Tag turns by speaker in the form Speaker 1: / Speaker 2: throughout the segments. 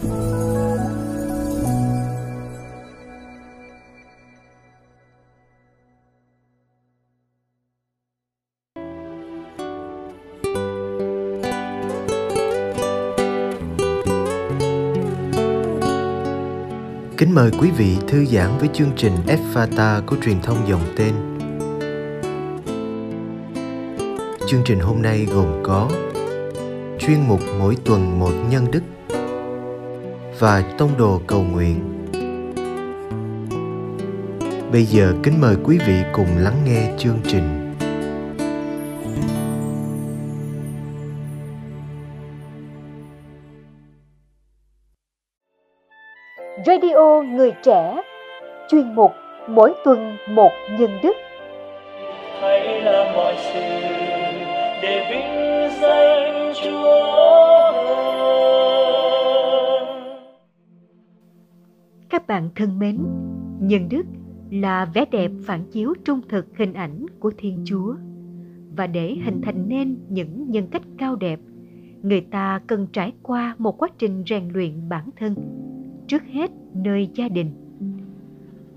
Speaker 1: Kính mời quý vị thư giãn với chương trình Fata của truyền thông dòng tên. Chương trình hôm nay gồm có chuyên mục mỗi tuần một nhân đức và tông đồ cầu nguyện. Bây giờ kính mời quý vị cùng lắng nghe chương trình.
Speaker 2: Radio Người Trẻ Chuyên mục Mỗi tuần một nhân đức
Speaker 3: hãy làm mọi sự để vinh danh
Speaker 2: bạn thân mến, nhân đức là vẻ đẹp phản chiếu trung thực hình ảnh của Thiên Chúa. Và để hình thành nên những nhân cách cao đẹp, người ta cần trải qua một quá trình rèn luyện bản thân trước hết nơi gia đình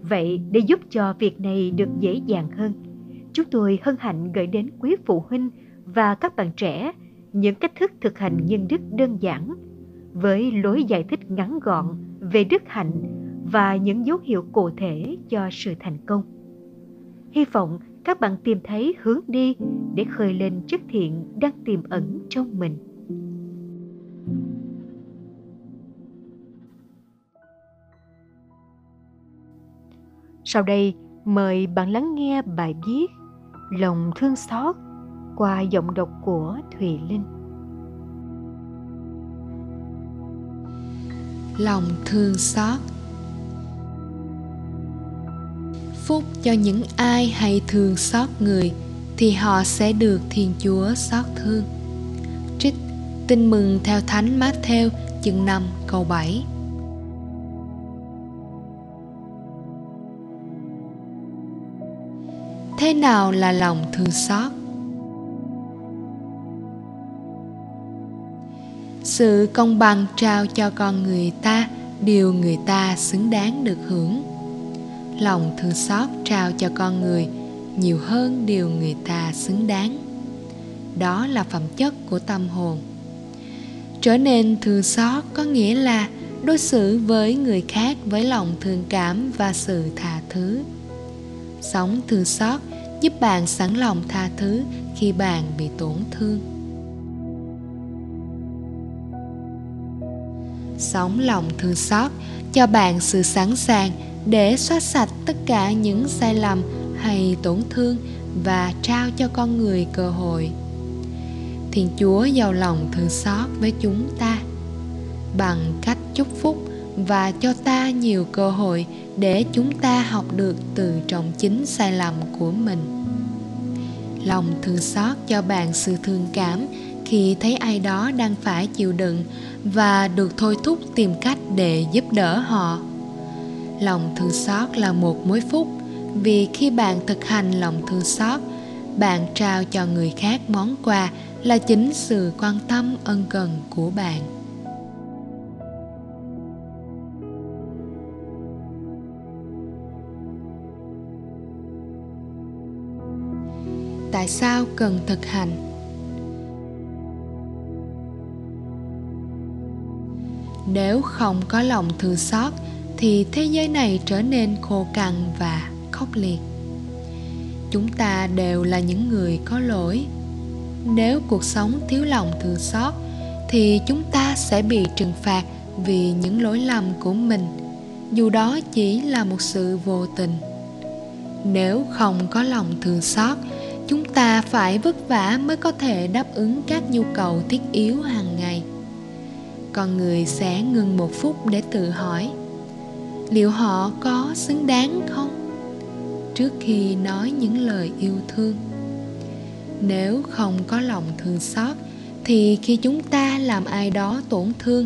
Speaker 2: vậy để giúp cho việc này được dễ dàng hơn chúng tôi hân hạnh gửi đến quý phụ huynh và các bạn trẻ những cách thức thực hành nhân đức đơn giản với lối giải thích ngắn gọn về đức hạnh và những dấu hiệu cụ thể cho sự thành công hy vọng các bạn tìm thấy hướng đi để khơi lên chất thiện đang tiềm ẩn trong mình Sau đây, mời bạn lắng nghe bài viết Lòng thương xót qua giọng đọc của Thùy Linh.
Speaker 4: Lòng thương xót Phúc cho những ai hay thương xót người, thì họ sẽ được Thiên Chúa xót thương. Trích Tin mừng theo Thánh Matthew, chương 5 câu 7 thế nào là lòng thương xót? Sự công bằng trao cho con người ta, điều người ta xứng đáng được hưởng lòng thương xót trao cho con người nhiều hơn điều người ta xứng đáng. Đó là phẩm chất của tâm hồn. Trở nên thương xót có nghĩa là đối xử với người khác với lòng thương cảm và sự tha thứ. Sống thương xót giúp bạn sẵn lòng tha thứ khi bạn bị tổn thương. Sống lòng thương xót, cho bạn sự sẵn sàng để xóa sạch tất cả những sai lầm hay tổn thương và trao cho con người cơ hội. Thiên chúa giàu lòng thương xót với chúng ta. Bằng cách chúc phúc và cho ta nhiều cơ hội để chúng ta học được từ trong chính sai lầm của mình. Lòng thương xót cho bạn sự thương cảm khi thấy ai đó đang phải chịu đựng và được thôi thúc tìm cách để giúp đỡ họ. Lòng thương xót là một mối phúc, vì khi bạn thực hành lòng thương xót, bạn trao cho người khác món quà là chính sự quan tâm, ân cần của bạn. Tại sao cần thực hành? Nếu không có lòng thương xót, thì thế giới này trở nên khô cằn và khốc liệt. Chúng ta đều là những người có lỗi. Nếu cuộc sống thiếu lòng thương xót, thì chúng ta sẽ bị trừng phạt vì những lỗi lầm của mình. Dù đó chỉ là một sự vô tình. Nếu không có lòng thương xót, chúng ta phải vất vả mới có thể đáp ứng các nhu cầu thiết yếu hàng ngày con người sẽ ngừng một phút để tự hỏi, liệu họ có xứng đáng không? Trước khi nói những lời yêu thương, nếu không có lòng thương xót, thì khi chúng ta làm ai đó tổn thương,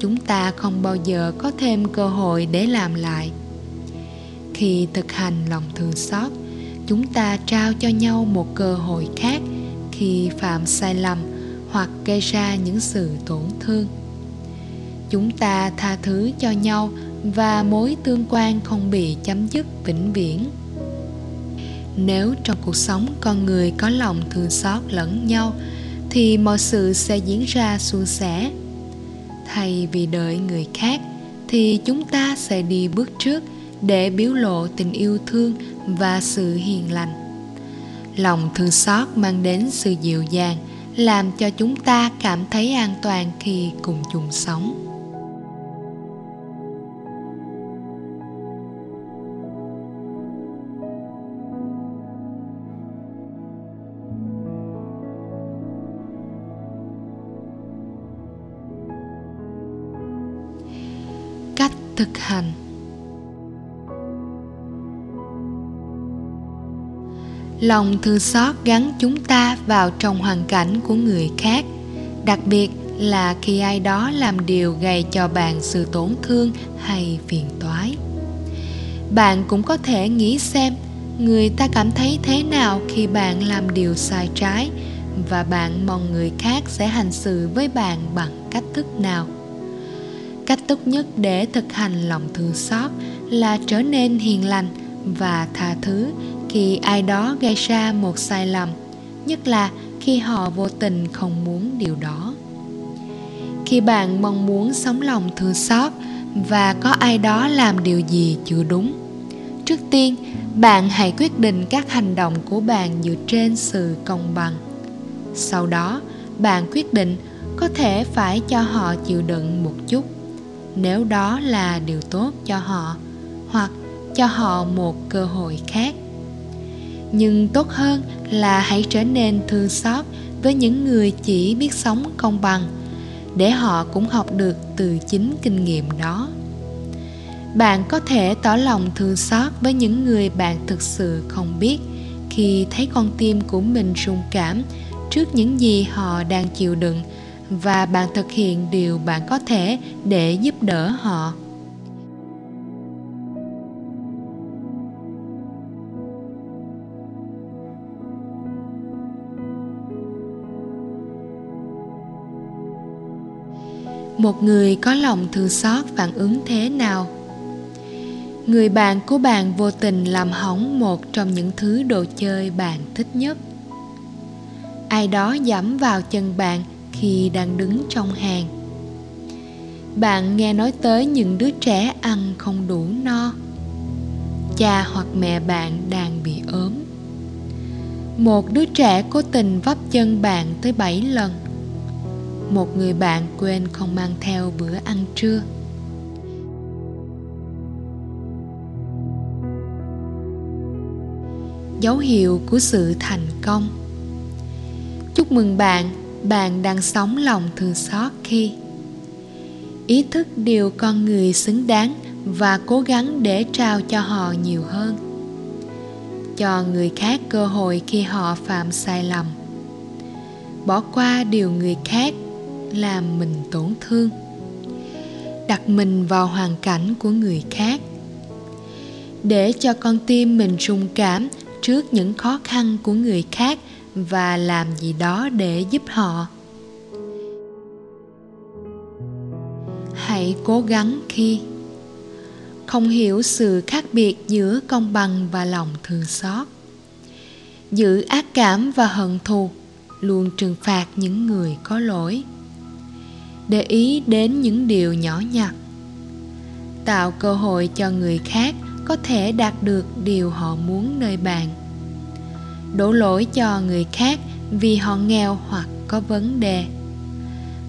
Speaker 4: chúng ta không bao giờ có thêm cơ hội để làm lại. Khi thực hành lòng thương xót, chúng ta trao cho nhau một cơ hội khác khi phạm sai lầm hoặc gây ra những sự tổn thương chúng ta tha thứ cho nhau và mối tương quan không bị chấm dứt vĩnh viễn. Nếu trong cuộc sống con người có lòng thương xót lẫn nhau, thì mọi sự sẽ diễn ra suôn sẻ. Thay vì đợi người khác, thì chúng ta sẽ đi bước trước để biểu lộ tình yêu thương và sự hiền lành. Lòng thương xót mang đến sự dịu dàng, làm cho chúng ta cảm thấy an toàn khi cùng chung sống. Thực hành. Lòng thương xót gắn chúng ta vào trong hoàn cảnh của người khác, đặc biệt là khi ai đó làm điều gây cho bạn sự tổn thương hay phiền toái. Bạn cũng có thể nghĩ xem, người ta cảm thấy thế nào khi bạn làm điều sai trái và bạn mong người khác sẽ hành xử với bạn bằng cách thức nào? Cách tốt nhất để thực hành lòng thương xót là trở nên hiền lành và tha thứ khi ai đó gây ra một sai lầm, nhất là khi họ vô tình không muốn điều đó. Khi bạn mong muốn sống lòng thương xót và có ai đó làm điều gì chưa đúng, trước tiên, bạn hãy quyết định các hành động của bạn dựa trên sự công bằng. Sau đó, bạn quyết định có thể phải cho họ chịu đựng một chút nếu đó là điều tốt cho họ, hoặc cho họ một cơ hội khác. Nhưng tốt hơn là hãy trở nên thương xót với những người chỉ biết sống công bằng, để họ cũng học được từ chính kinh nghiệm đó. Bạn có thể tỏ lòng thương xót với những người bạn thực sự không biết khi thấy con tim của mình rung cảm trước những gì họ đang chịu đựng và bạn thực hiện điều bạn có thể để giúp đỡ họ. Một người có lòng thương xót phản ứng thế nào? Người bạn của bạn vô tình làm hỏng một trong những thứ đồ chơi bạn thích nhất. Ai đó giẫm vào chân bạn khi đang đứng trong hàng. Bạn nghe nói tới những đứa trẻ ăn không đủ no. Cha hoặc mẹ bạn đang bị ốm. Một đứa trẻ cố tình vấp chân bạn tới 7 lần. Một người bạn quên không mang theo bữa ăn trưa. Dấu hiệu của sự thành công. Chúc mừng bạn bạn đang sống lòng thương xót khi. Ý thức điều con người xứng đáng và cố gắng để trao cho họ nhiều hơn. Cho người khác cơ hội khi họ phạm sai lầm. Bỏ qua điều người khác làm mình tổn thương. Đặt mình vào hoàn cảnh của người khác. Để cho con tim mình rung cảm trước những khó khăn của người khác và làm gì đó để giúp họ. Hãy cố gắng khi không hiểu sự khác biệt giữa công bằng và lòng thương xót. Giữ ác cảm và hận thù luôn trừng phạt những người có lỗi. Để ý đến những điều nhỏ nhặt. Tạo cơ hội cho người khác có thể đạt được điều họ muốn nơi bạn đổ lỗi cho người khác vì họ nghèo hoặc có vấn đề.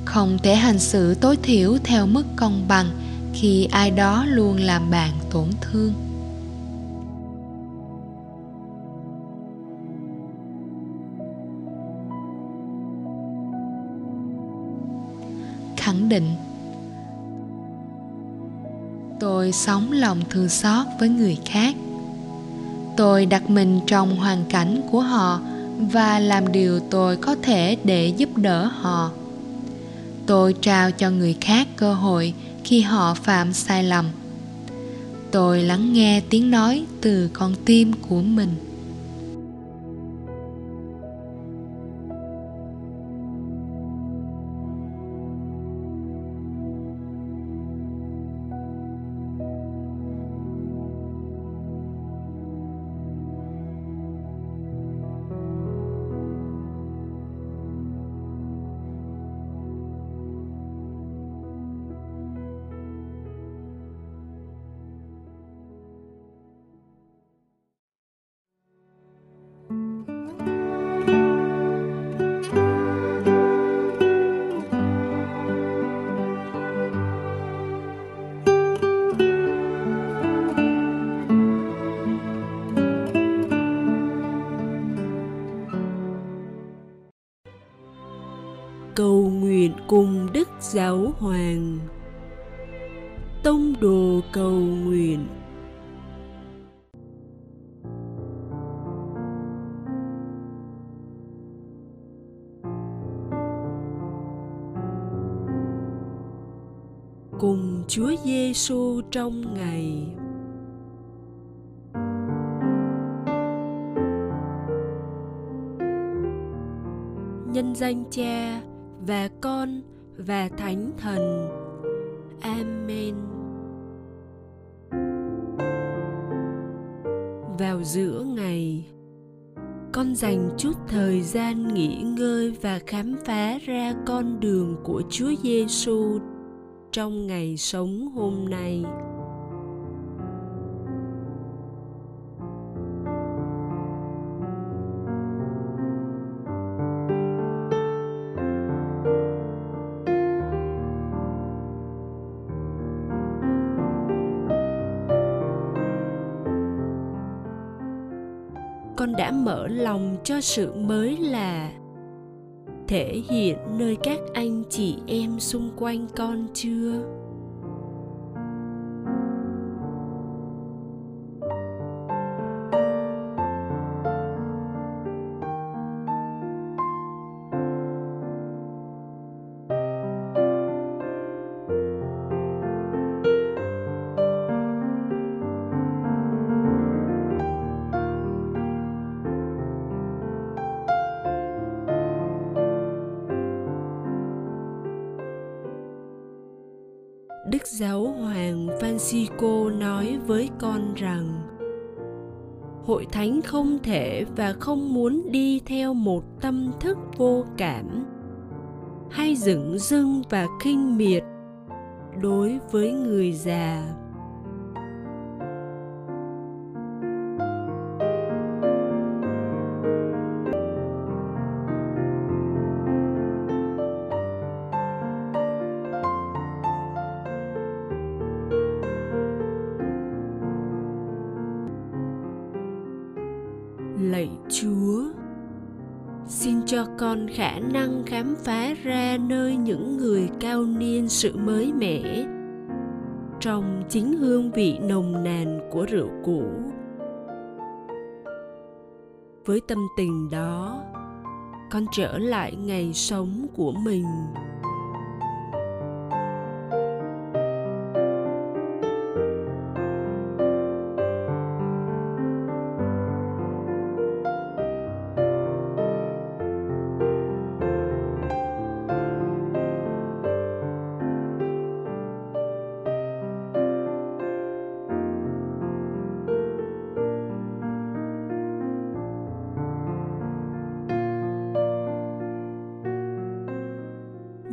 Speaker 4: Không thể hành xử tối thiểu theo mức công bằng khi ai đó luôn làm bạn tổn thương. Khẳng định, tôi sống lòng thương xót với người khác tôi đặt mình trong hoàn cảnh của họ và làm điều tôi có thể để giúp đỡ họ. Tôi trao cho người khác cơ hội khi họ phạm sai lầm. Tôi lắng nghe tiếng nói từ con tim của mình.
Speaker 5: Cầu nguyện cùng Chúa Giêsu trong ngày nhân danh Cha và Con và Thánh Thần. Amen. Vào giữa ngày, con dành chút thời gian nghỉ ngơi và khám phá ra con đường của Chúa Giêsu trong ngày sống hôm nay. Con đã mở lòng cho sự mới là thể hiện nơi các anh chị em xung quanh con chưa? Đức Giáo Hoàng Francisco nói với con rằng, Hội thánh không thể và không muốn đi theo một tâm thức vô cảm. Hay dửng dưng và khinh miệt đối với người già. Con khả năng khám phá ra nơi những người cao niên sự mới mẻ. Trong chính hương vị nồng nàn của rượu cũ. Với tâm tình đó, con trở lại ngày sống của mình.